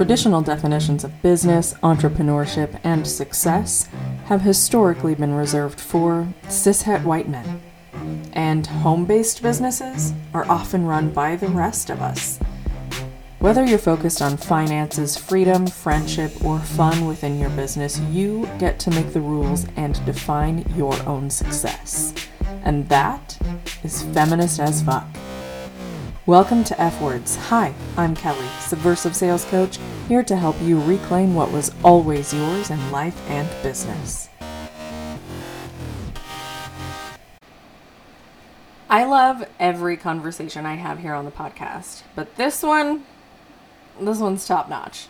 traditional definitions of business, entrepreneurship, and success have historically been reserved for cishet white men. And home based businesses are often run by the rest of us. Whether you're focused on finances, freedom, friendship, or fun within your business, you get to make the rules and define your own success. And that is feminist as fuck. Welcome to F Words. Hi, I'm Kelly, Subversive Sales Coach, here to help you reclaim what was always yours in life and business. I love every conversation I have here on the podcast, but this one, this one's top notch.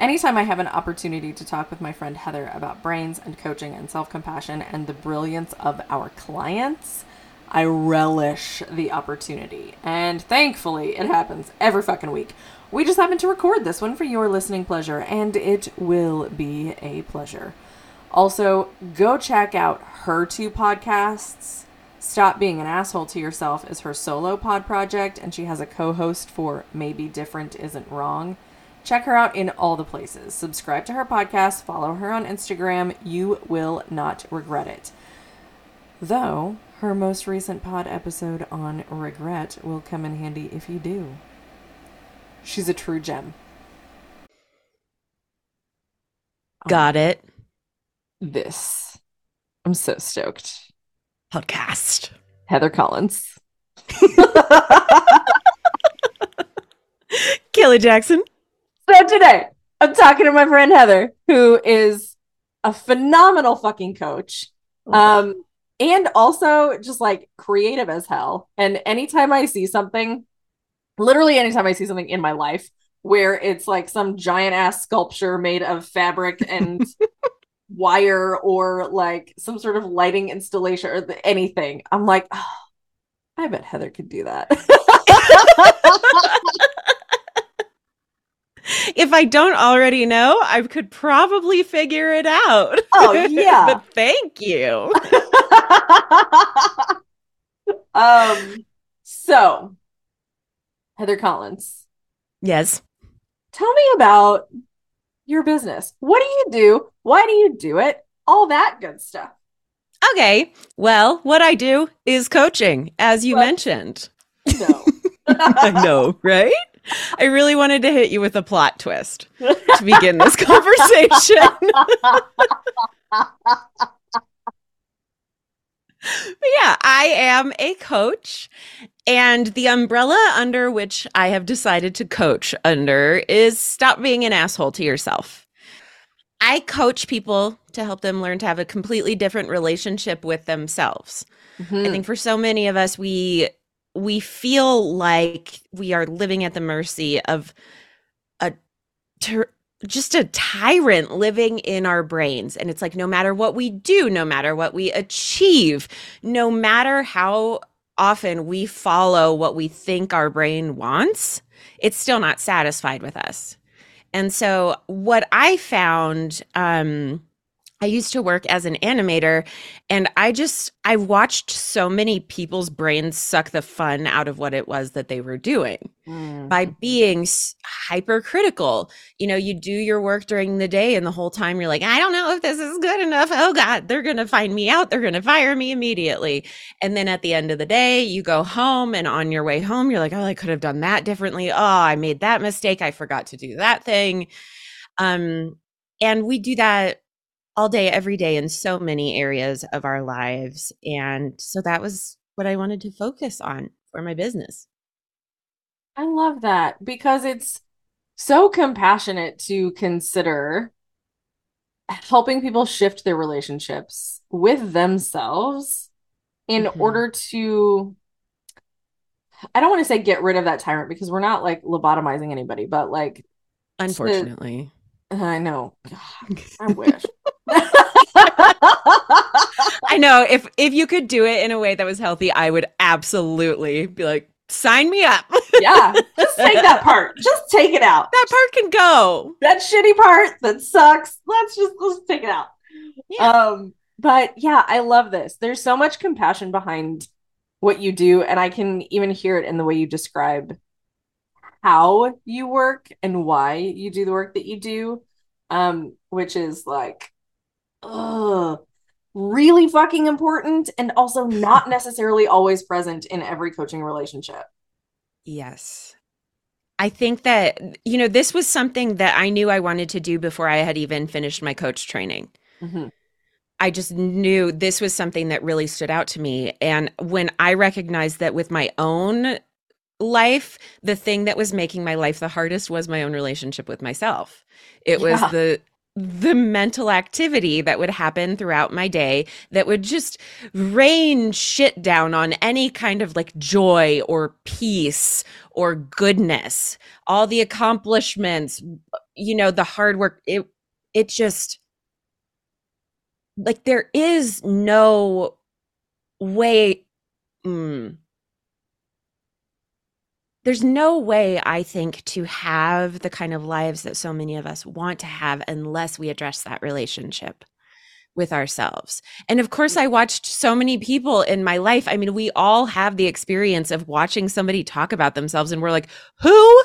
Anytime I have an opportunity to talk with my friend Heather about brains and coaching and self compassion and the brilliance of our clients, I relish the opportunity. And thankfully, it happens every fucking week. We just happen to record this one for your listening pleasure, and it will be a pleasure. Also, go check out her two podcasts. Stop Being an Asshole to Yourself is her solo pod project, and she has a co host for Maybe Different Isn't Wrong. Check her out in all the places. Subscribe to her podcast, follow her on Instagram. You will not regret it. Though, her most recent pod episode on regret will come in handy if you do. She's a true gem. Got it. This. I'm so stoked. Podcast. Heather Collins. Kelly Jackson. So today, I'm talking to my friend Heather, who is a phenomenal fucking coach. Um, and also just like creative as hell. And anytime I see something, literally anytime I see something in my life where it's like some giant ass sculpture made of fabric and wire or like some sort of lighting installation or the, anything, I'm like, oh, I bet Heather could do that. if I don't already know, I could probably figure it out. Oh, yeah. but thank you. um so Heather Collins. Yes. Tell me about your business. What do you do? Why do you do it? All that good stuff. Okay. Well, what I do is coaching, as you well, mentioned. No. I know, right? I really wanted to hit you with a plot twist to begin this conversation. But yeah, I am a coach. And the umbrella under which I have decided to coach under is stop being an asshole to yourself. I coach people to help them learn to have a completely different relationship with themselves. Mm-hmm. I think for so many of us we we feel like we are living at the mercy of a ter- just a tyrant living in our brains. And it's like, no matter what we do, no matter what we achieve, no matter how often we follow what we think our brain wants, it's still not satisfied with us. And so, what I found, um, I used to work as an animator and I just I watched so many people's brains suck the fun out of what it was that they were doing mm. by being hypercritical. You know, you do your work during the day and the whole time you're like, I don't know if this is good enough. Oh god, they're going to find me out. They're going to fire me immediately. And then at the end of the day, you go home and on your way home you're like, "Oh, I could have done that differently. Oh, I made that mistake. I forgot to do that thing." Um and we do that all day, every day in so many areas of our lives. And so that was what I wanted to focus on for my business. I love that because it's so compassionate to consider helping people shift their relationships with themselves in mm-hmm. order to I don't want to say get rid of that tyrant because we're not like lobotomizing anybody, but like unfortunately. I know. God, I wish. I know if if you could do it in a way that was healthy, I would absolutely be like, sign me up. yeah, just take that part. Just take it out. That part can go. That shitty part that sucks. Let's just let's take it out. Yeah. Um, but yeah, I love this. There's so much compassion behind what you do, and I can even hear it in the way you describe how you work and why you do the work that you do, um, which is like, ugh, really fucking important and also not necessarily always present in every coaching relationship. Yes. I think that, you know, this was something that I knew I wanted to do before I had even finished my coach training. Mhm. I just knew this was something that really stood out to me. And when I recognized that with my own life, the thing that was making my life the hardest was my own relationship with myself. It was the the mental activity that would happen throughout my day that would just rain shit down on any kind of like joy or peace or goodness all the accomplishments you know the hard work it it just like there is no way mm, there's no way i think to have the kind of lives that so many of us want to have unless we address that relationship with ourselves. And of course i watched so many people in my life. I mean we all have the experience of watching somebody talk about themselves and we're like who?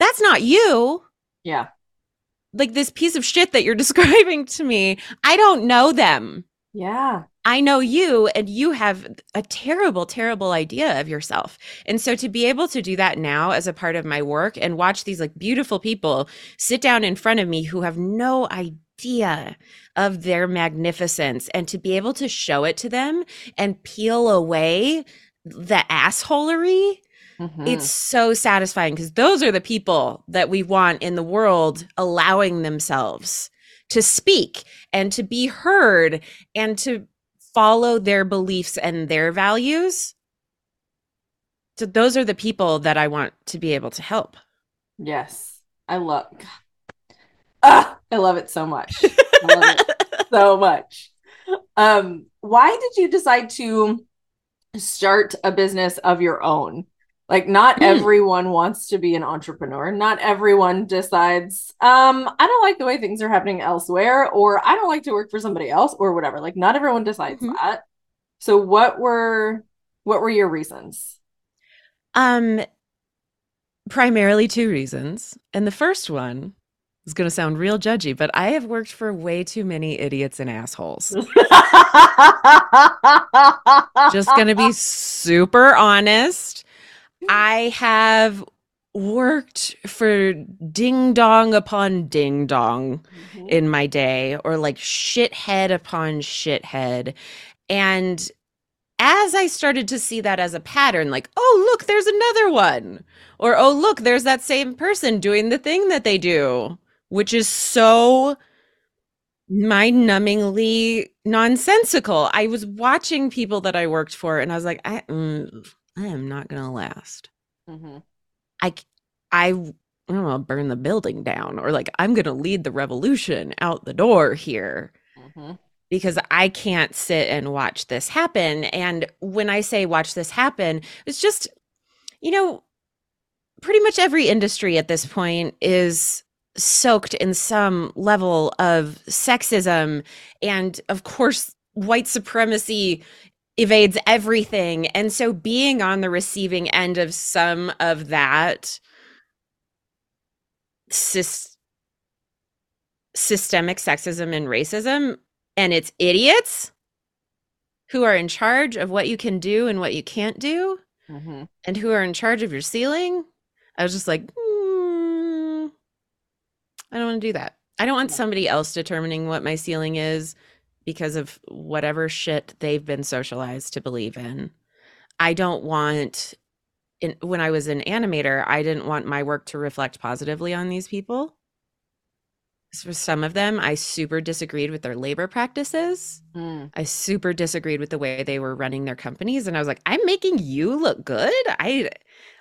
That's not you. Yeah. like this piece of shit that you're describing to me i don't know them Yeah. I know you and you have a terrible, terrible idea of yourself. And so to be able to do that now as a part of my work and watch these like beautiful people sit down in front of me who have no idea of their magnificence and to be able to show it to them and peel away the assholery Mhm. it's so satisfying because those are the people that we want in the world allowing themselves to speak and to be heard and to follow their beliefs and their values. So those are the people that I want to be able to help. Yes. I love Ah, I love it so much. I love it so much. Um, why did you decide to start a business of your own? Like not Hmm. everyone wants to be an entrepreneur. Not everyone decides, um, I don't like the way things are happening elsewhere, or I don't like to work for somebody else, or whatever. Like not everyone decides Mhm. that. So what were what were your reasons? Um primarily two reasons. And the first one is going to sound real judgy, but I have worked for way too many idiots and assholes. just going to be super honest. I have worked for ding dong upon ding dong Mhm. in my day, or like shithead upon shithead. And as I started to see that as a pattern, like, oh, look, there's another one. Or, oh, look, there's that same person doing the thing that they do, which is so mind numbingly nonsensical. I was watching people that I worked for and I was like, I, mm, I am not going to last. Mhm. I, I, I don't know, burn the building down or like, I'm going to lead the revolution out the door here Mhm. because I can't sit and watch this happen. And when I say watch this happen, it's just, you know, pretty much every industry at this point is soaked in some level of sexism. And of course, white supremacy evades everything. And so being on the receiving end of some of that sys- systemic sexism and racism and it's idiots who are in charge of what you can do and what you can't do Mhm. and who are in charge of your ceiling i was just like "Mm, i don't want to do that i don't want somebody else determining what my ceiling is because of whatever shit they've been socialized to believe in i don't want in, when i was an animator i didn't want my work to reflect positively on these people for some of them i super disagreed with their labor practices Mm. I super disagreed with the way they were running their companies and I was like, I'm making you look good. I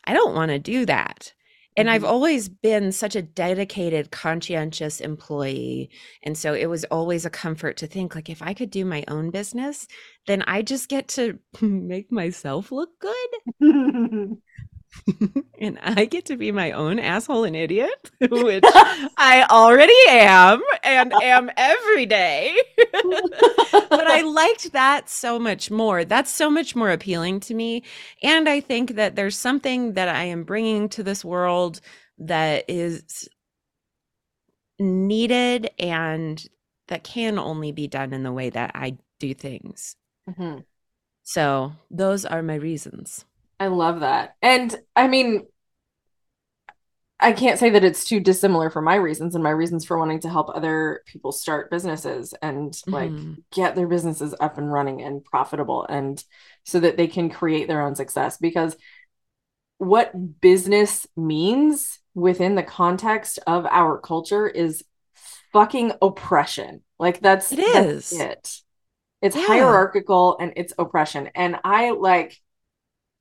I don't want to do that. And I've Mhm. always been such a dedicated, conscientious employee. And so it was always a comfort to think like if I could do my own business, then I just get to make myself look good and I get to be my own asshole and idiot, which I already am and am every day. but I liked that so much more. That's so much more appealing to me. And I think that there's something that I am bringing to this world that is needed and that can only be done in the way that I do things. Mhm. So those are my reasons. I love that. And I mean, I can't say that it's too dissimilar for my reasons and my reasons for wanting to help other people start businesses and like Mhm. get their businesses up and running and profitable and so that they can create their own success because what business means within the context of our culture is fucking oppression. Like that's It that's it. It's Yeah. hierarchical and it's oppression. And I like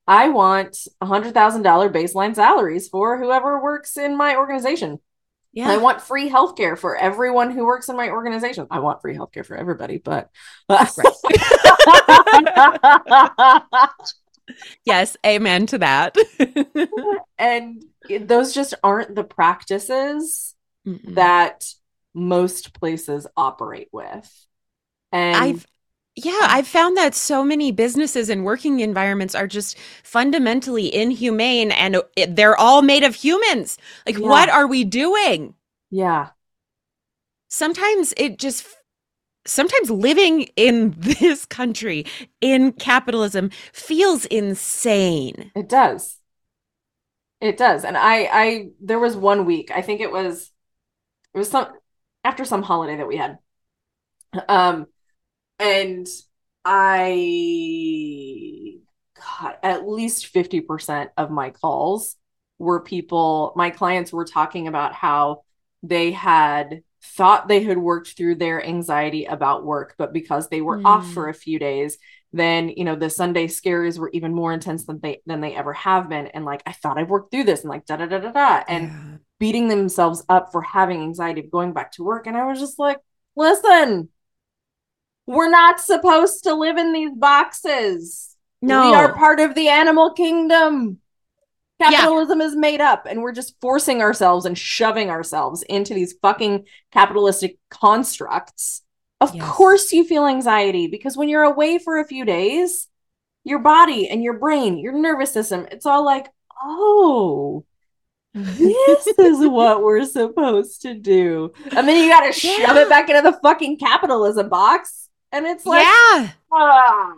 I want a hundred thousand dollar baseline salaries for whoever works in my organization. Yeah. I want free healthcare for everyone who works in my organization. I want free healthcare for everybody, but yes, amen to that. and those just aren't the practices Mm-mm. that most places operate with. And I've yeah, I've found that so many businesses and working environments are just fundamentally inhumane and they're all made of humans. Like Yeah. what are we doing? yeah, Sometimes it just sometimes living in this country in capitalism feels insane. it does. It does. And I I there was one week, I think it was it was some after some holiday that we had. Um and I God, at least 50% of my calls were people, my clients were talking about how they had thought they had worked through their anxiety about work, but because they were off Mm. for a few days, then you know the Sunday scaries were even more intense than they than they ever have been. And like I thought I've worked through this and like da da da da da and Yeah. beating themselves up for having anxiety of going back to work. And I was just like, listen, we're not supposed to live in these boxes. no. We are part of the animal kingdom. Yeah. Capitalism is made up, and we're just forcing ourselves and shoving ourselves into these fucking capitalistic constructs. Of Yes. course, you feel anxiety because when you're away for a few days, your body and your brain, your nervous system, it's all like, oh, this is what we're supposed to do. And then you got to shove it back into the fucking capitalism box. And it's like, yeah. ah.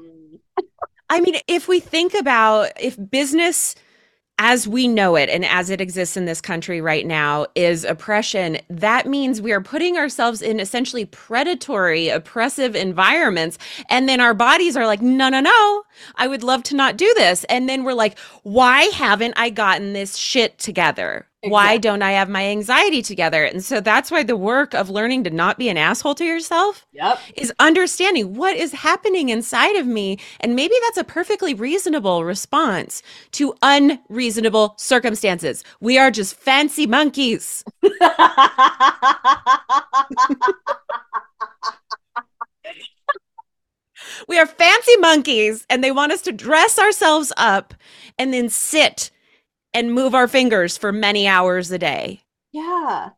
I mean, if we think about if business as we know it and as it exists in this country right now is oppression, that means we are putting ourselves in essentially predatory, oppressive environments. And then our bodies are like, no, no, no, I would love to not do this. And then we're like, why haven't I gotten this shit together? Why don't I have my anxiety together? And so that's why the work of learning to not be an asshole to yourself Yep. is understanding what is happening inside of me. And maybe that's a perfectly reasonable response to unreasonable circumstances. We are just fancy monkeys. We are fancy monkeys, and they want us to dress ourselves up and then sit and move our fingers for many hours a day. yeah.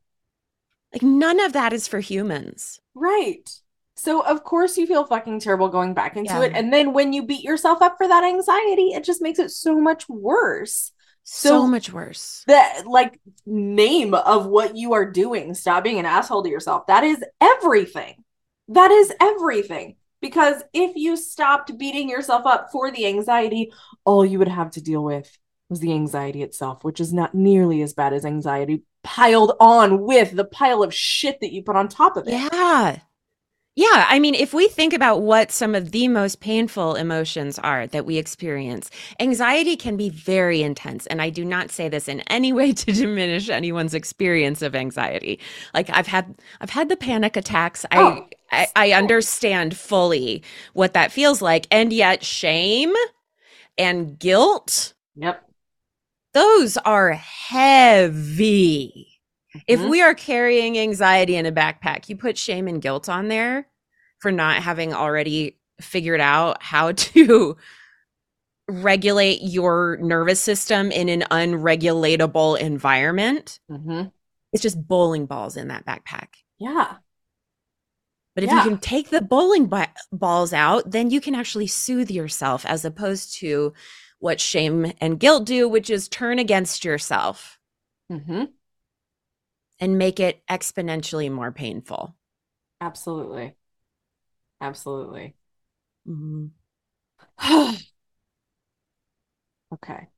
Like, none of that is for humans. Right. So of course you feel fucking terrible going back into Yeah. it. And then when you beat yourself up for that anxiety, it just makes it so much worse. So, So- much worse. The like name of what you are doing, stop being an asshole to yourself. That is everything. That is everything. Because if you stopped beating yourself up for the anxiety, all you would have to deal with was the anxiety itself, which is not nearly as bad as anxiety piled on with the pile of shit that you put on top of it. Yeah. Yeah. I mean, if we think about what some of the most painful emotions are that we experience, anxiety can be very intense. And I do not say this in any way to diminish anyone's experience of anxiety. Like I've had I've had the panic attacks. Oh, I, I I understand fully what that feels like. And yet shame and guilt, Yep. Those are heavy. If Mhm. we are carrying anxiety in a backpack, you put shame and guilt on there for not having already figured out how to regulate your nervous system in an unregulatable environment. hmm It's just bowling balls in that backpack. Yeah. But if Yeah. you can take the bowling ba- balls out, then you can actually soothe yourself as opposed to what shame and guilt do, which is turn against yourself Mm-hmm. and make it exponentially more painful. Absolutely. Absolutely. Mhm. okay.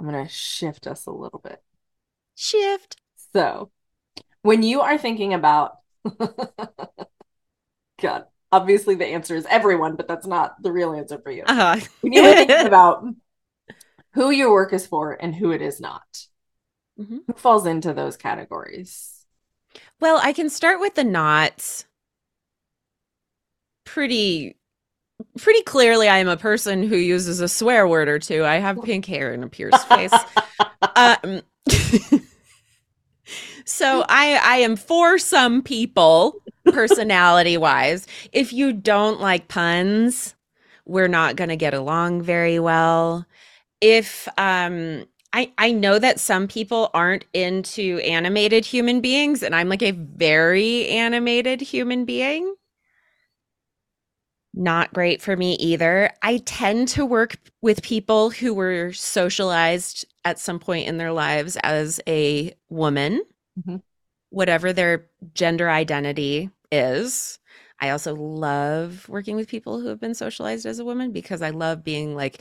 I'm going to shift us a little bit. Shift. So, when you are thinking about, God, obviously the answer is everyone, but that's not the real answer for you. Uh-huh. You are thinking about who your work is for and who it is not, Mhm. who falls into those categories? Well, I can start with the knots. Pretty pretty clearly I am a person who uses a swear word or two. I have pink hair and a pierced face. um, so I I am for some people personality wise. If you don't like puns, we're not going to get along very well. If um I I know that some people aren't into animated human beings and I'm like a very animated human being. Not great for me either. I tend to work with people who were socialized at some point in their lives as a woman, Mhm. whatever their gender identity is. I also love working with people who have been socialized as a woman because I love being like,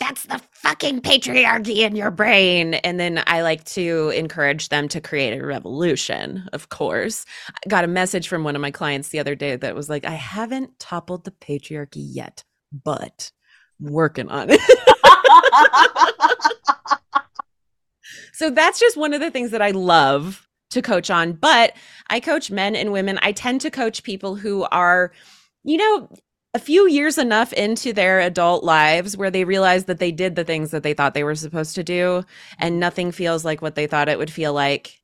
that's the fucking patriarchy in your brain. And then I like to encourage them to create a revolution, of course. I got a message from one of my clients the other day that was like, I haven't toppled the patriarchy yet, but I'm working on it. so that's just one of the things that I love to coach on. But I coach men and women. I tend to coach people who are, you know, a few years enough into their adult lives where they realize that they did the things that they thought they were supposed to do and nothing feels like what they thought it would feel like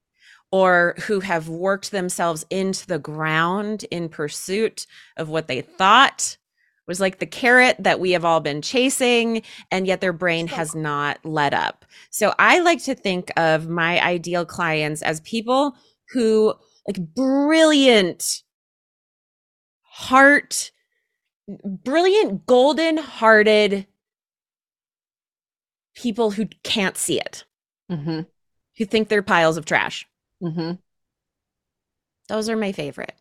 or who have worked themselves into the ground in pursuit of what they thought was like the carrot that we have all been chasing and yet their brain has not let up. So I like to think of my ideal clients as people who like brilliant heart brilliant golden hearted people who can't see it mm-hmm. who think they're piles of trash Mm-hmm. those are my favorite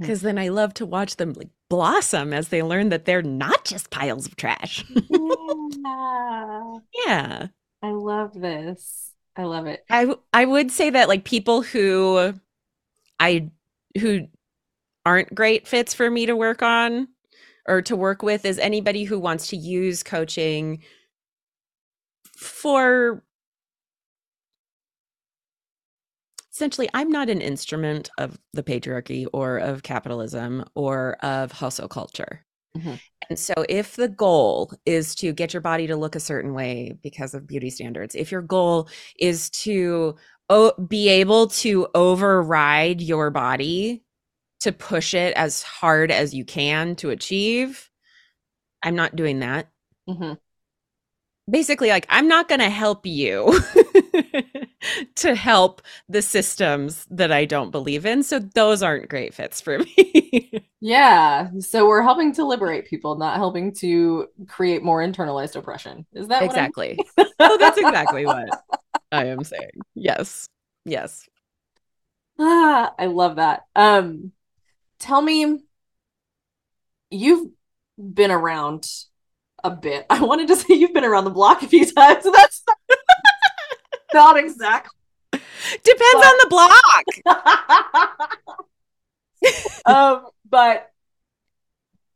because then i love to watch them like blossom as they learn that they're not just piles of trash Yeah. yeah I love this. I love it. I I would say that like people who I who aren't great fits for me to work on or to work with is anybody who wants to use coaching for essentially I'm not an instrument of the patriarchy or of capitalism or of hustle culture. Mhm. And so if the goal is to get your body to look a certain way because of beauty standards, if your goal is to o- be able to override your body to push it as hard as you can to achieve, I'm not doing that. Mm-hmm. Basically, like, I'm not going to help you to help the systems that I don't believe in. So those aren't great fits for me. Yeah. So we're helping to liberate people, not helping to create more internalized oppression. Is that exactly. oh, that's exactly what I am saying. Yes. Yes. Ah, I love that. Um, tell me, you've been around a bit. I wanted to say you've been around the block a few times. and That's not exactly. Depends But- on the block. um, but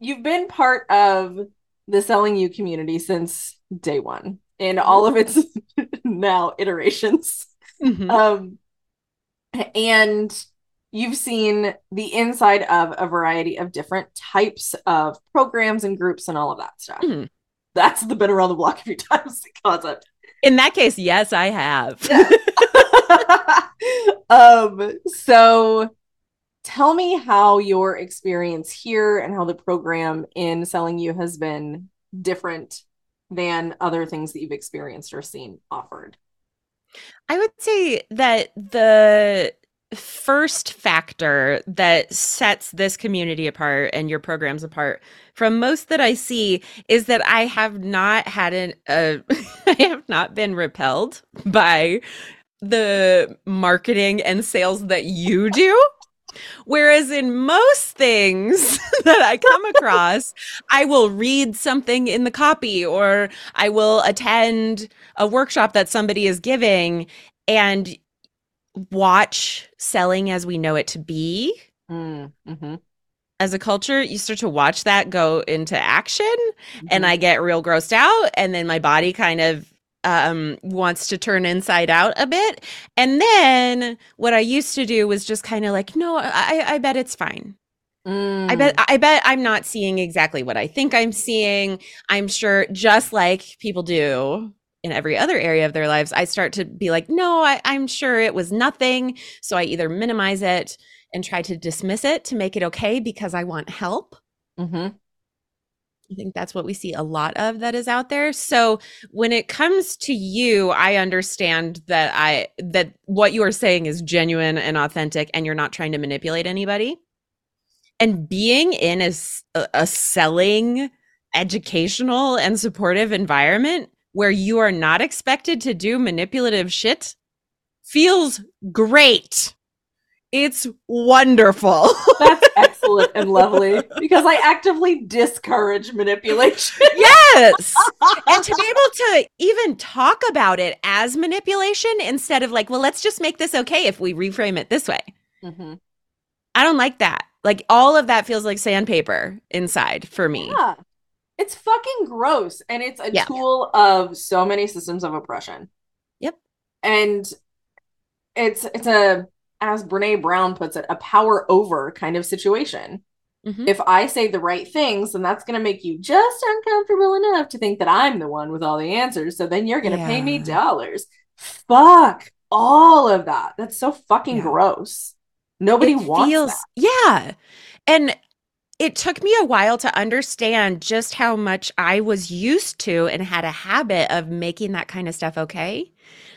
you've been part of the selling you community since day one in all of its now iterations. Mhm. Um, and you've seen the inside of a variety of different types of programs and groups and all of that stuff. Mhm. That's the been around the block a few times concept. In that case, yes, I have. um, so tell me how your experience here and how the program in selling you has been different than other things that you've experienced or seen offered. I would say that the first factor that sets this community apart and your programs apart from most that I see is that I have not had an uh, I have not been repelled by the marketing and sales that you do. Whereas in most things that I come across, I will read something in the copy or I will attend a workshop that somebody is giving and watch selling as we know it to be Mm, hmm as a culture, you start to watch that go into action and Mm-hmm. I get real grossed out and then my body kind of um wants to turn inside out a bit. And then what I used to do was just kind of like, no, I I bet it's fine. I bet Mm. I bet I'm not seeing exactly what I think I'm seeing. I'm sure just like people do in every other area of their lives, I start to be like, no, I, I'm sure it was nothing. So I either minimize it and try to dismiss it to make it okay because I want help. Mhm. I think that's what we see a lot of that is out there. So when it comes to you, I understand that I that what you are saying is genuine and authentic and you're not trying to manipulate anybody. And being in a, a selling educational and supportive environment where you are not expected to do manipulative shit feels great. It's wonderful. That's excellent and lovely because I actively discourage manipulation. yes. and to be able to even talk about it as manipulation instead of like, well, let's just make this okay if we reframe it this way. hmm I don't like that. Like all of that feels like sandpaper inside for me. Yeah. It's fucking gross. And it's a Yeah. tool of so many systems of oppression. Yep. And it's it's a as Brene Brown puts it, a power over kind of situation. Mhm. If I say the right things, then that's going to make you just uncomfortable enough to think that I'm the one with all the answers. So then you're going to pay me dollars. Fuck all of that. That's so fucking Yeah. gross. Nobody It wants feels that. yeah. And it took me a while to understand just how much I was used to and had a habit of making that kind of stuff okay.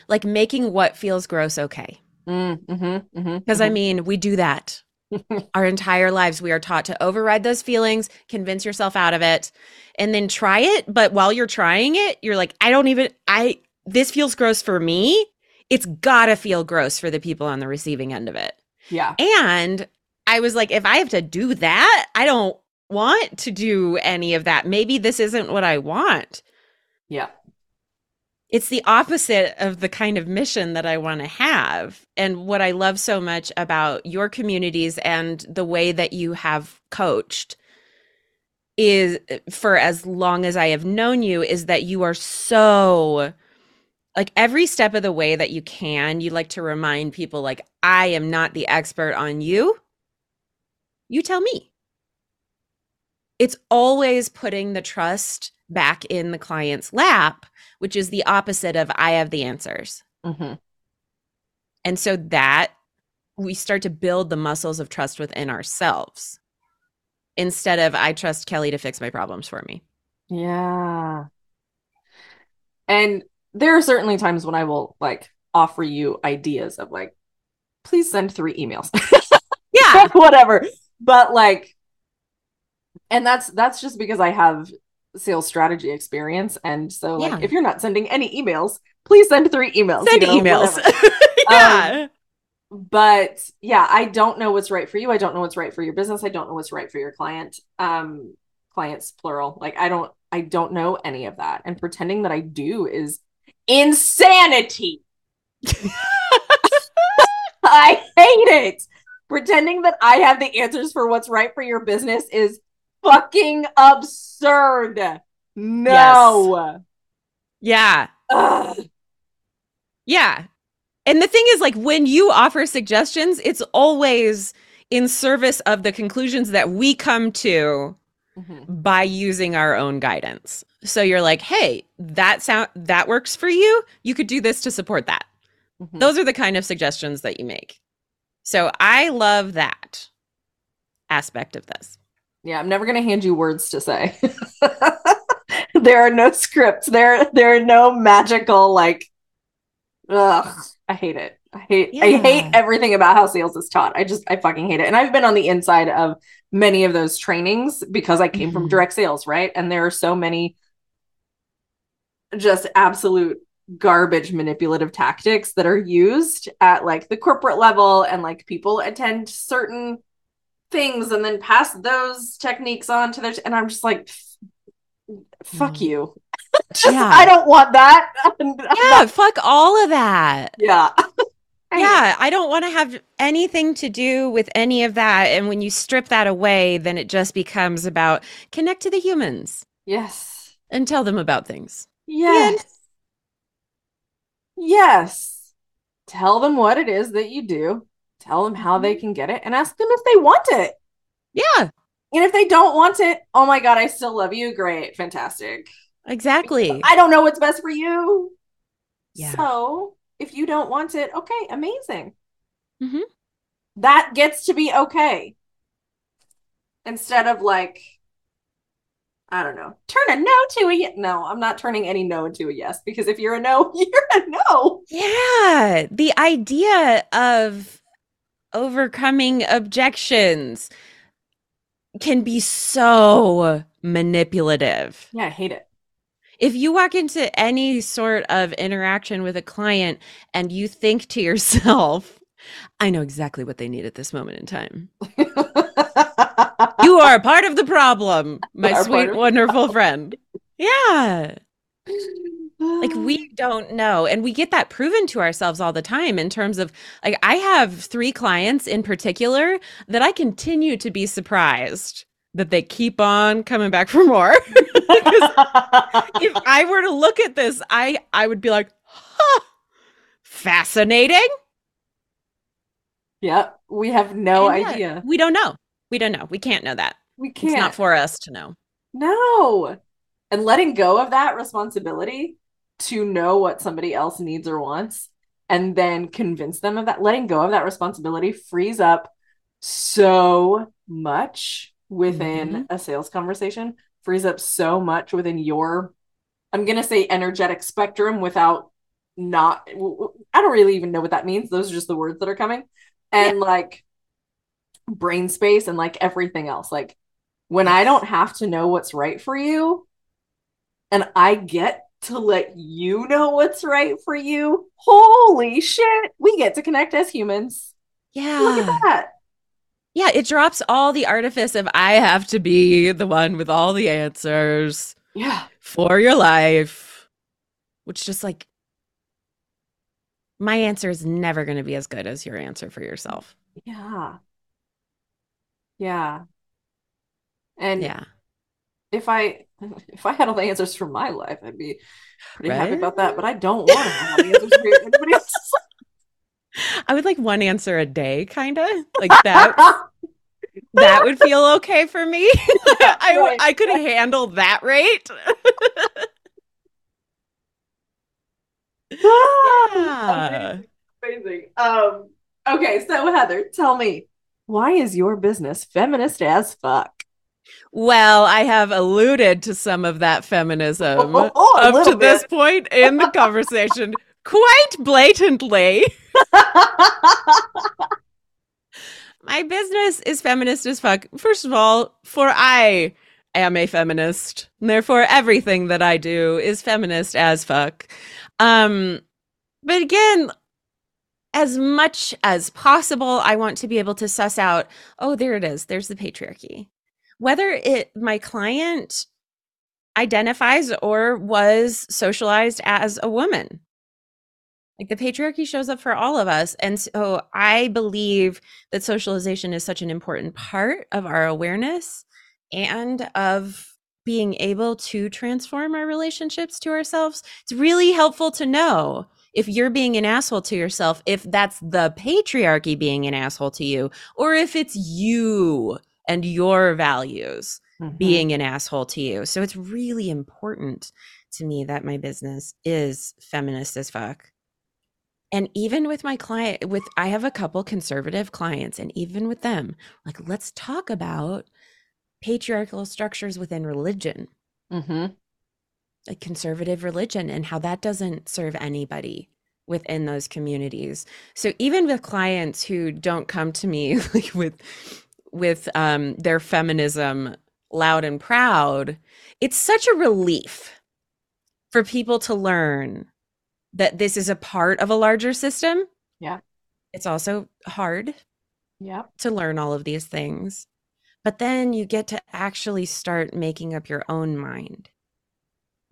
Like making what feels gross okay. Mm, mm-hmm, mm-hmm, Because I mean, we do that our entire lives. We are taught to override those feelings, convince yourself out of it, and then try it. But while you're trying it, you're like, I don't even, I, this feels gross for me. It's gotta feel gross for the people on the receiving end of it. yeah. And I was like, if I have to do that, I don't want to do any of that. Maybe this isn't what I want. Yeah. It's the opposite of the kind of mission that I want to have. And what I love so much about your communities and the way that you have coached is for as long as I have known you is that you are so like every step of the way that you can, you like to remind people like I am not the expert on you. You tell me. It's always putting the trust back in the client's lap, which is the opposite of I have the answers. Mm-hmm. And so that we start to build the muscles of trust within ourselves instead of I trust Kelly to fix my problems for me. Yeah. And there are certainly times when I will like offer you ideas of like, please send three emails. Yeah. Whatever. But like, and that's that's just because I have sales strategy experience. And so like Yeah. if you're not sending any emails, please send three emails. Send you know, emails. whatever. yeah. but yeah i don't know what's right for you i don't know what's right for your business i don't know what's right for your client um clients plural like i don't i don't know any of that and pretending that i do is insanity i hate it pretending that i have the answers for what's right for your business is fucking absurd no yeah. Ugh. Yeah. And the thing is, like, when you offer suggestions, it's always in service of the conclusions that we come to Mhm. by using our own guidance. So you're like, hey, that sound that works for you. You could do this to support that. Mhm. Those are the kind of suggestions that you make. So I love that aspect of this. Yeah, I'm never gonna hand you words to say. there are no scripts. There, there are no magical like. Ugh, I hate it. I hate I hate everything about how sales is taught. I just I fucking hate it. And I've been on the inside of many of those trainings because I came mm-hmm. from direct sales, right? And there are so many just absolute garbage manipulative tactics that are used at like the corporate level and like people attend certain things and then pass those techniques on to their and I'm just like fuck mm. you. just yeah. I don't want that. yeah, not- fuck all of that. Yeah. yeah, I don't want to have anything to do with any of that. And when you strip that away, then it just becomes about connect to the humans. Yes. And tell them about things. Yes. Yes. Tell them what it is that you do. Tell them how they mm-hmm. can get it and ask them if they want it. Yeah. And if they don't want it, oh my God, I still love you. Great. Fantastic. Exactly. I don't know what's best for you. Yeah. So if you don't want it, okay, amazing. Mm-hmm. That gets to be okay. Instead of like, I don't know, turn a no to a yes. No, I'm not turning any no into a yes because if you're a no, you're a no. Yeah. The idea of overcoming objections can be so manipulative. Yeah, I hate it if you walk into any sort of interaction with a client and you think to yourself, I know exactly what they need at this moment in time. you are part of the problem, my sweet, wonderful friend. Yeah. Like we don't know. And we get that proven to ourselves all the time in terms of like I have three clients in particular that I continue to be surprised that they keep on coming back for more. if I were to look at this, I I would be like, huh, fascinating. Yeah, we have no and idea. we don't know. We don't know. We can't know that. We can't. It's not for us to know. No. And letting go of that responsibility to know what somebody else needs or wants and then convince them of that, letting go of that responsibility frees up so much within mm-hmm. a sales conversation frees up so much within your i'm going to say energetic spectrum without not i don't really even know what that means those are just the words that are coming and yeah. like brain space and like everything else like when i don't have to know what's right for you and i get to let you know what's right for you holy shit we get to connect as humans yeah look at that yeah, it drops all the artifice of I have to be the one with all the answers. Yeah. For your life. Which just like my answer is never going to be as good as your answer for yourself. Yeah. Yeah. And yeah. If I if I had all the answers for my life, I'd be pretty right? happy about that. But I don't want to have all the answers for anybody else's I would like one answer a day, kind of like that. that would feel okay for me. I right. I could handle that rate. yeah. Amazing. Um. Okay, so Heather, tell me, why is your business feminist as fuck? Well, I have alluded to some of that feminism oh, oh, up to bit. this point in the conversation quite blatantly. My business is feminist as fuck. First of all, for I am a feminist. Therefore, everything that I do is feminist as fuck. Um, but again, as much as possible, I want to be able to suss out, oh, there it is. There's the patriarchy. Whether it my client identifies or was socialized as a woman like the patriarchy shows up for all of us. And so I believe that socialization is such an important part of our awareness and of being able to transform our relationships to ourselves. It's really helpful to know if you're being an asshole to yourself, if that's the patriarchy being an asshole to you, or if it's you and your values mm-hmm. being an asshole to you. So it's really important to me that my business is feminist as fuck and even with my client with i have a couple conservative clients and even with them like let's talk about patriarchal structures within religion mm-hmm. A conservative religion and how that doesn't serve anybody within those communities. So even with clients who don't come to me like with with um, their feminism loud and proud, it's such a relief for people to learn that this is a part of a larger system. Yeah. It's also hard Yeah. to learn all of these things. But then you get to actually start making up your own mind,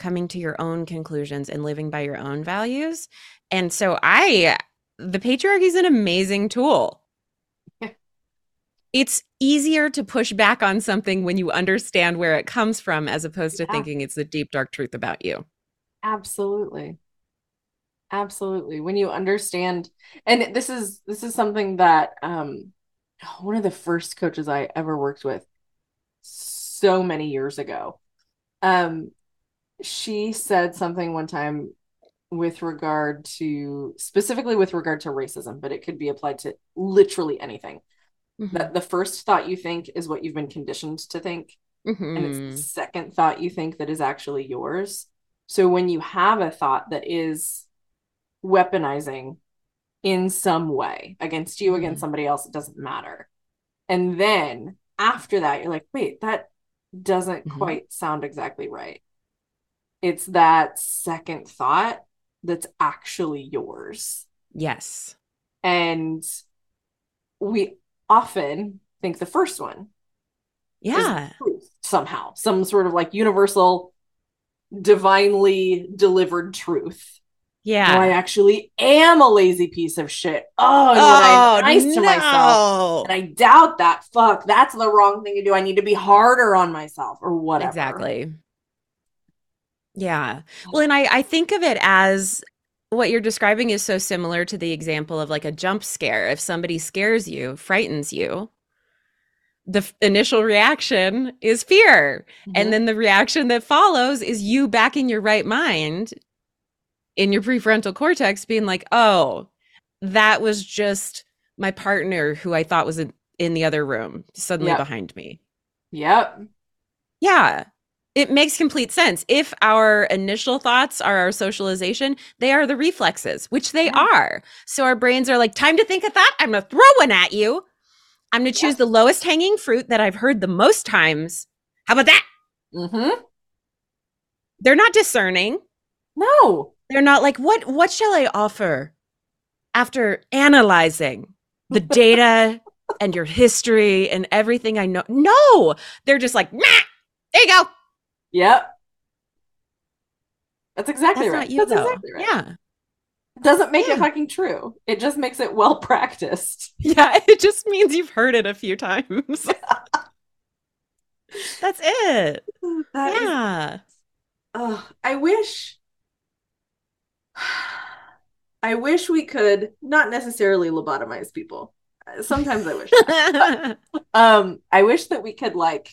coming to your own conclusions and living by your own values. And so I the patriarchy is an amazing tool. It's easier to push back on something when you understand where it comes from as opposed to Yeah. thinking it's the deep dark truth about you. Absolutely. Absolutely. When you understand, and this is this is something that um one of the first coaches I ever worked with so many years ago. Um she said something one time with regard to specifically with regard to racism, but it could be applied to literally anything. Mhm. That the first thought you think is what you've been conditioned to think. and it's the second thought you think that is actually yours. So when you have a thought that is weaponizing in some way against you, against Mhm. somebody else, it doesn't matter. And then after that, you're like, wait, that doesn't Mhm. quite sound exactly right. It's that second thought that's actually yours. Yes. And we often think the first one Yeah. truth somehow, some sort of like universal, divinely delivered truth. Yeah. Oh, I actually am a lazy piece of shit. Oh, and when I'm oh, nice to myself. And I doubt that. Fuck, that's the wrong thing to do. I need to be harder on myself or whatever. Exactly. Yeah. Well, and I, I think of it as what you're describing is so similar to the example of like a jump scare. If somebody scares you, frightens you, the f- initial reaction is fear. Mhm. And then the reaction that follows is you back in your right mind in your prefrontal cortex being like, oh, that was just my partner who I thought was in, in the other room, suddenly Yep. behind me. Yep. Yeah. It makes complete sense. If our initial thoughts are our socialization, they are the reflexes, which they Yeah. are. So our brains are like, time to think a thought. I'm going to throw one at you. I'm going to choose Yep. the lowest hanging fruit that I've heard the most times. How about that? Mm-hmm. They're not discerning. No. They're not like, what, what shall I offer after analyzing the data and your history and everything I know? No, they're just like, nah, there you go. Yep. That's exactly That's right. not you, That's though. exactly right. Yeah. It doesn't make Yeah. it fucking true. It just makes it well practiced. Yeah, it just means you've heard it a few times. That's it. That is yeah. Ugh, I wish I wish we could not necessarily lobotomize people. Sometimes I wish. Um, I wish that we could like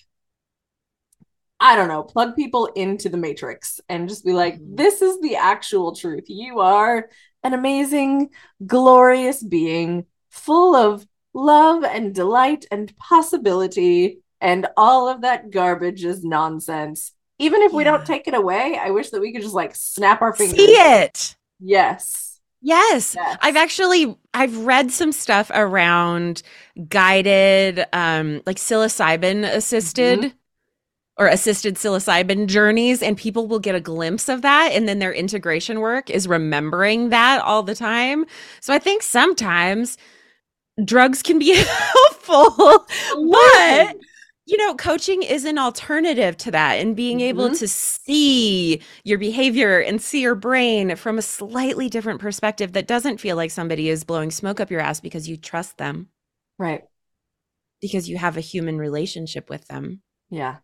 I don't know, plug people into the matrix and just be like, Mhm. this is the actual truth. You are an amazing, glorious being full of love and delight and possibility, and all of that garbage is nonsense. Even if we don't take it away, I wish that we could just like snap our fingers. See it. Yes. Yes. Yes. I've actually I've read some stuff around guided um like psilocybin assisted or assisted psilocybin journeys and people will get a glimpse of that and then their integration work is remembering that all the time. So I think sometimes drugs can be helpful, but you know, coaching is an alternative to that and being able Mhm. to see your behavior and see your brain from a slightly different perspective that doesn't feel like somebody is blowing smoke up your ass because you trust them, right. because you have a human relationship with them, Yeah.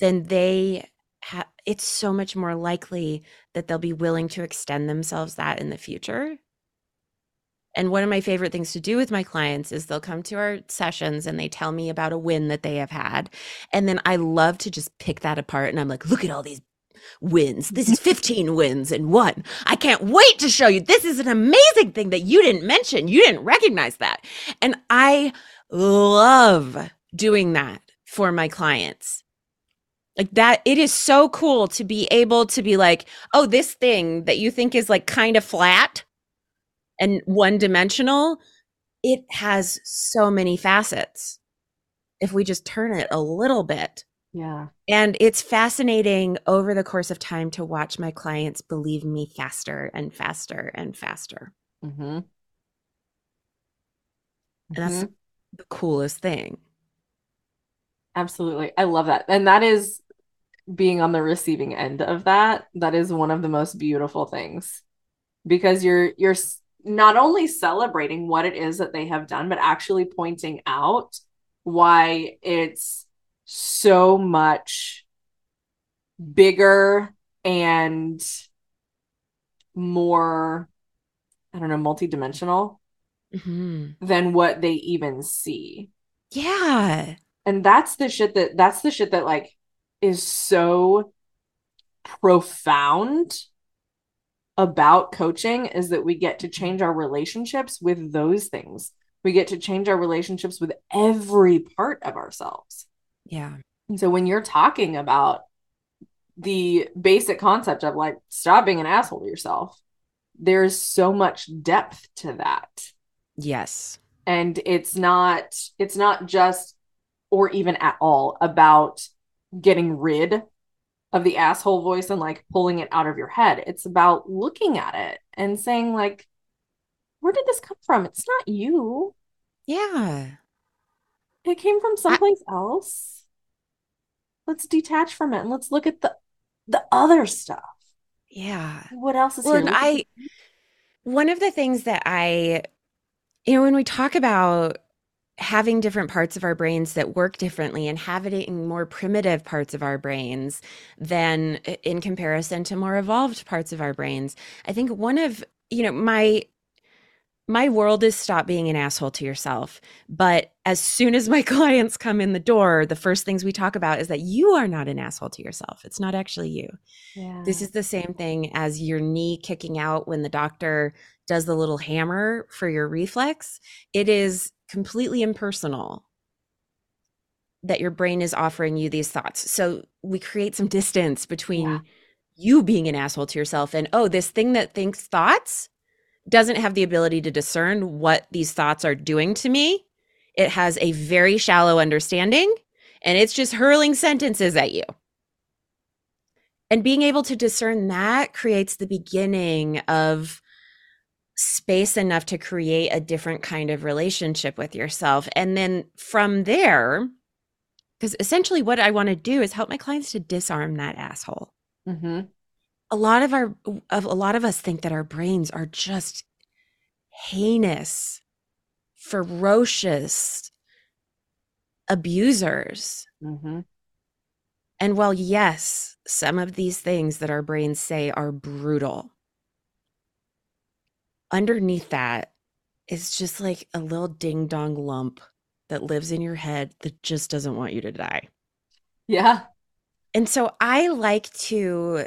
Then they ha- it's so much more likely that they'll be willing to extend themselves that in the future. And one of my favorite things to do with my clients is they'll come to our sessions and they tell me about a win that they have had. And then I love to just pick that apart and I'm like, look at all these wins. This is 15 wins and one. I can't wait to show you. This is an amazing thing that you didn't mention. You didn't recognize that. And I love doing that for my clients. Like that, it is so cool to be able to be like, oh, this thing that you think is like kind of flat and one dimensional, it has so many facets. If we just turn it a little bit. Yeah. And it's fascinating over the course of time to watch my clients believe me faster and faster and faster. Mm-hmm. And that's the coolest thing. Absolutely. I love that. And that is being on the receiving end of that. That is one of the most beautiful things because you're you're not only celebrating what it is that they have done but actually pointing out why it's so much bigger and more I don't know, multidimensional hmm than what they even see. Yeah. And that's the shit that that's the shit that like is so profound about coaching is that we get to change our relationships with those things. We get to change our relationships with every part of ourselves. Yeah. And so when you're talking about the basic concept of like stop being an asshole to yourself, there's so much depth to that. Yes. And it's not it's not just or even at all about getting rid of the asshole voice and like pulling it out of your head. It's about looking at it and saying like where did this come from? It's not you. Yeah. It came from someplace I- else. Let's detach from it and let's look at the the other stuff. Yeah. What else is well, here? I one of the things that I you know when we talk about having different parts of our brains that work differently and having more primitive parts of our brains than in comparison to more evolved parts of our brains. I think one of, you know, my my world is stop being an asshole to yourself. But as soon as my clients come in the door, the first things we talk about is that you are not an asshole to yourself. It's not actually you. Yeah. This is the same thing as your knee kicking out when the doctor does the little hammer for your reflex. It is completely impersonal that your brain is offering you these thoughts. So we create some distance between Yeah. you being an asshole to yourself and, oh, this thing that thinks thoughts doesn't have the ability to discern what these thoughts are doing to me. It has a very shallow understanding and it's just hurling sentences at you. And being able to discern that creates the beginning of space enough to create a different kind of relationship with yourself. And then from there, because essentially what I want to do is help my clients to disarm that asshole. Mm-hmm. A lot of our of a lot of us think that our brains are just heinous, ferocious abusers. Mm-hmm. And while yes, some of these things that our brains say are brutal, underneath that is just like a little ding dong lump that lives in your head that just doesn't want you to die. Yeah. And so I like to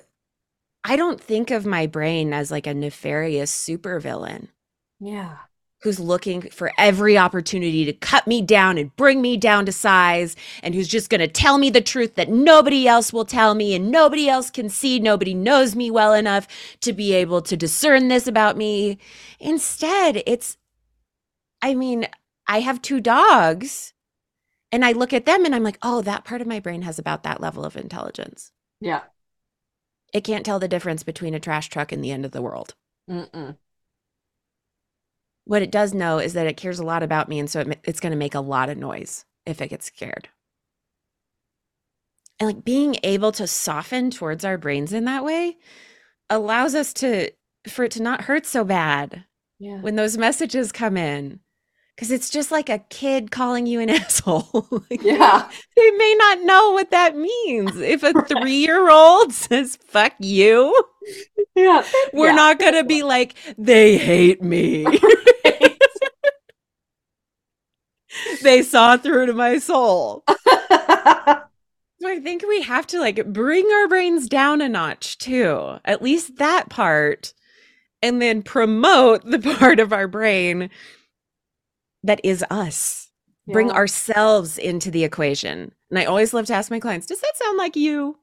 I don't think of my brain as like a nefarious supervillain Yeah. Who's looking for every opportunity to cut me down and bring me down to size and who's just going to tell me the truth that nobody else will tell me and nobody else can see nobody knows me well enough to be able to discern this about me instead it's i mean i have two dogs and i look at them and i'm like oh that part of my brain has about that level of intelligence Yeah. it can't tell the difference between a trash truck and the end of the world Mm-mm. What it does know is that it cares a lot about me and so it, it's going to make a lot of noise if it gets scared and like being able to soften towards our brains in that way allows us to for it to not hurt so bad Yeah. when those messages come in because it's just like a kid calling you an asshole Like, Yeah. they may not know what that means if a three-year-old says fuck you Yeah. we're Yeah. not going to be like they hate me they saw through to my soul. So I think we have to like bring our brains down a notch too, at least that part, and then promote the part of our brain that is us. Bring ourselves into the equation. And I always love to ask my clients, does that sound like you?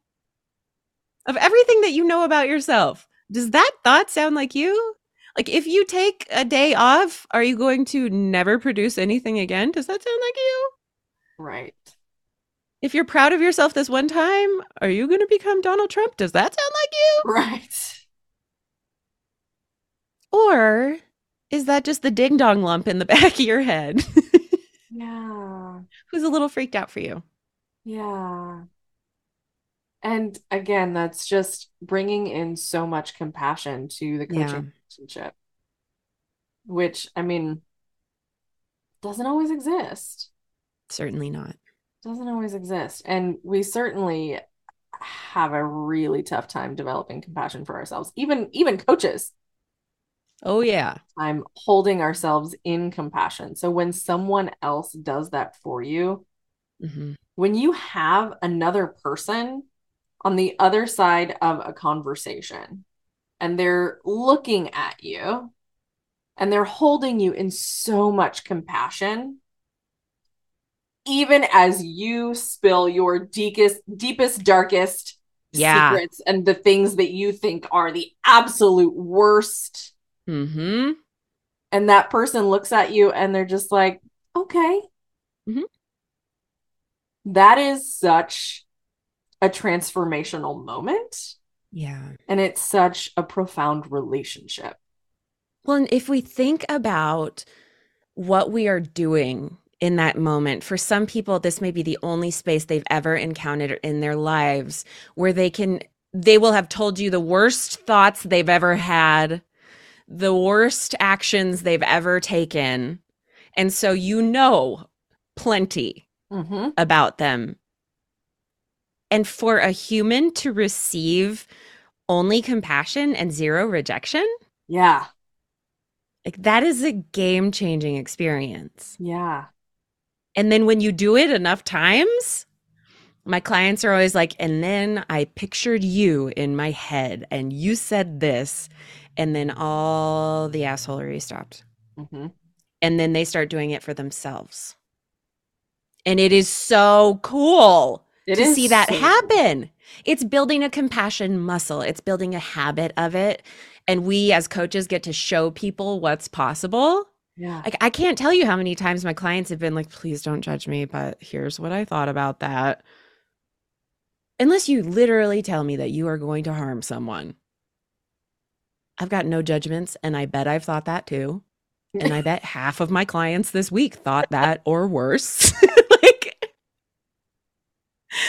Of everything that you know about yourself, does that thought sound like you? Like if you take a day off, are you going to never produce anything again? Does that sound like you? Right. If you're proud of yourself this one time, are you going to become Donald Trump? Does that sound like you? Right. Or is that just the ding dong lump in the back of your head Yeah. who's a little freaked out for you? Yeah. And again, that's just bringing in so much compassion to the coaching Yeah. relationship, which, I mean, doesn't always exist. Certainly not. Doesn't always exist. And we certainly have a really tough time developing compassion for ourselves. Even even coaches, Oh, yeah. I'm holding ourselves in compassion. So when someone else does that for you, hmm when you have another person on the other side of a conversation and they're looking at you and they're holding you in so much compassion even as you spill your deepest deepest darkest Yeah. secrets and the things that you think are the absolute worst hmm and that person looks at you and they're just like okay Mhm. That is such a transformational moment Yeah. and it's such a profound relationship Well, and if we think about what we are doing in that moment, for some people, this may be the only space they've ever encountered in their lives where they can, they will have told you the worst thoughts they've ever had, the worst actions they've ever taken. And so you know plenty mm-hmm. about them. And for a human to receive only compassion and zero rejection, yeah like that is a game changing experience. yeah And then when you do it enough times, my clients are always like, and then I pictured you in my head and you said this. And then all the assholery stopped. mm-hmm. And then they start doing it for themselves. And it is so cool It to see that so happen. It's building a compassion muscle, it's building a habit of it. And we as coaches get to show people what's possible. yeah Like I can't tell you how many times my clients have been like, please don't judge me, but here's what I thought about that. Unless you literally tell me that you are going to harm someone. I've got no judgments, and I bet I've thought that too. And I bet half of my clients this week thought that or worse.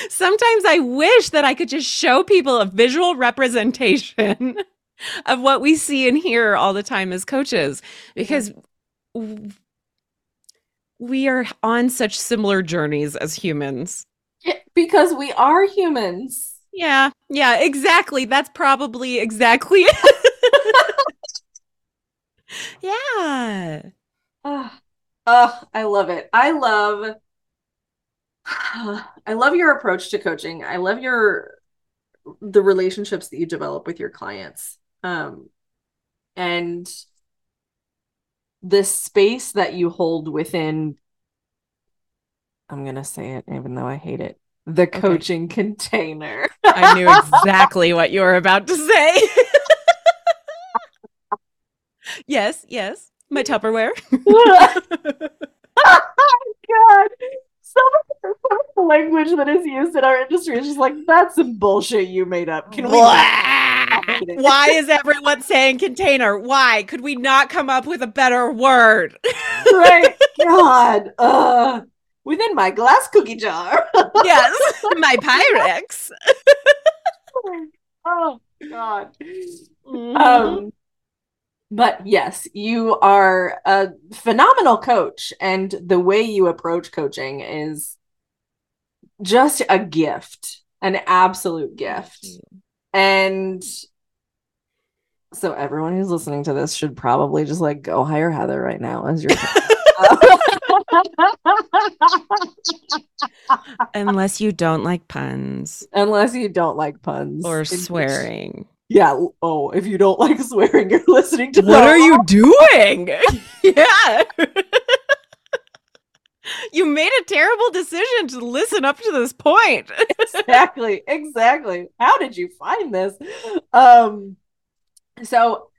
sometimes I wish that I could just show people a visual representation of what we see and hear all the time as coaches because we are on such similar journeys as humans. Because we are humans Yeah, yeah, exactly. That's probably exactly it. yeah. Oh, ah, I love it. I love I love your approach to coaching. I love your the relationships that you develop with your clients. Um and the space that you hold within I'm going to say it even though I hate it. The coaching container. I knew exactly what you were about to say. yes, yes. My Tupperware. language that is used in our industry is just like that's some bullshit you made up. Can we? Why is everyone saying container? Why? Could we not come up with a better word? right? God, uh, within my glass cookie jar. yes, my Pyrex. oh God. Mhm. Um, but yes, you are a phenomenal coach, and the way you approach coaching is just a gift, an absolute gift. And so everyone who's listening to this should probably just like go hire Heather right now as your Unless you don't like puns unless you don't like puns or swearing. Yeah. Oh, if you don't like swearing, you're listening to What are you doing? yeah. you made a terrible decision to listen up to this point. exactly exactly how did you find this um so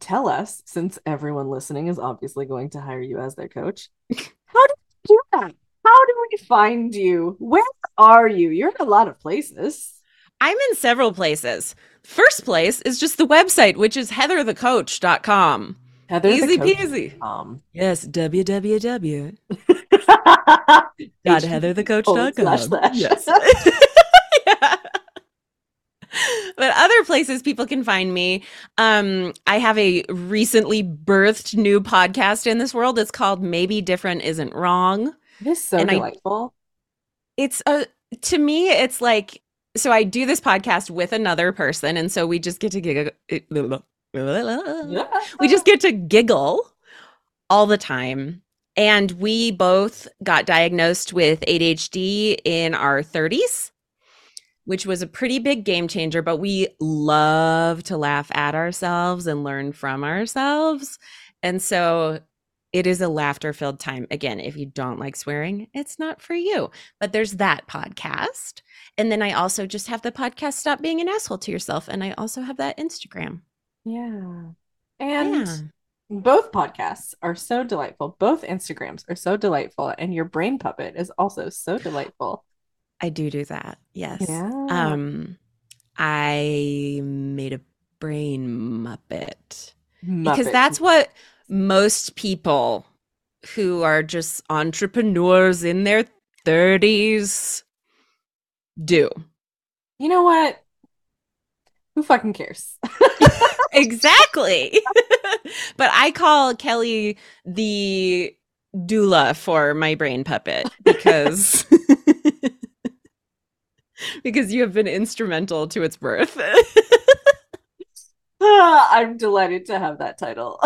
tell us, since everyone listening is obviously going to hire you as their coach, how do you do that? How do we find you? Where are you? You're in a lot of places. I'm in several places. First place is just the website, which is heatherthecoach.com. Heather Easy peasy. Um, Yes, www. H- heatherthecoach.com. slash slash. Yes. Yeah. But other places people can find me. Um, I have a recently birthed new podcast in this world. It's called Maybe Different Isn't Wrong. It is so And I- delightful. It's a to me, it's like so I do this podcast with another person, and so we just get to giggle. we just get to giggle all the time. And we both got diagnosed with ADHD in our 30s, which was a pretty big game changer. But we love to laugh at ourselves and learn from ourselves. And so it is a laughter filled time. Again, if you don't like swearing, it's not for you. But there's that podcast. And then I also just have the podcast Stop Being an Asshole to Yourself. And I also have that Instagram. Yeah. And Yeah. Both podcasts are so delightful. Both Instagrams are so delightful. And your brain puppet is also so delightful. I do do that. Yes. Yeah. Um I made a brain muppet because that's what most people who are just entrepreneurs in their 30s do. You know what? Who fucking cares? exactly. but I call Kelly the doula for my brain puppet because because you have been instrumental to its birth. I'm delighted to have that title.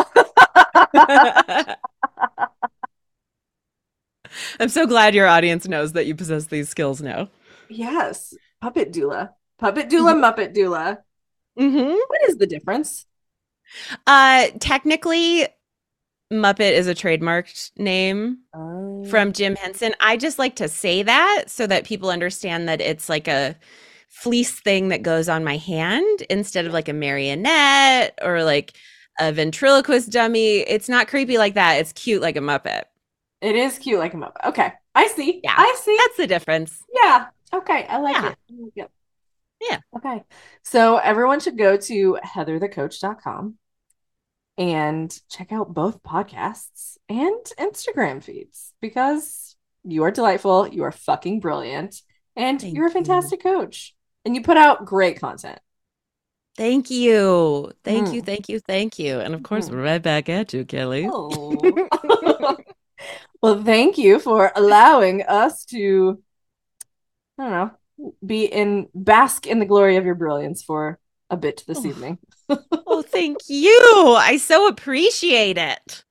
I'm so glad your audience knows that you possess these skills now. yes. Puppet doula. Puppet doula, mm-hmm. Muppet doula. Hmm What is the difference? Uh, technically, Muppet is a trademarked name Oh. from Jim Henson. I just like to say that so that people understand that it's like a fleece thing that goes on my hand instead of like a marionette or like a ventriloquist dummy. It's not creepy like that. It's cute like a Muppet. It is cute like a Muppet. Okay. I see. Yeah. I see. That's the difference. Yeah. Okay. I like Yeah. it. I like it. Yeah. Okay. So everyone should go to heatherthecoach.com and check out both podcasts and Instagram feeds because you are delightful, you are fucking brilliant, and Thank you're a you. fantastic coach. And you put out great content. Thank you. Thank you. Mm. Thank you. Thank you. And of course, Mhm. right back at you, Kelly. Oh. well, thank you for allowing us to, I don't know, be in bask in the glory of your brilliance for a bit this Oh. evening. oh, thank you. I so appreciate it.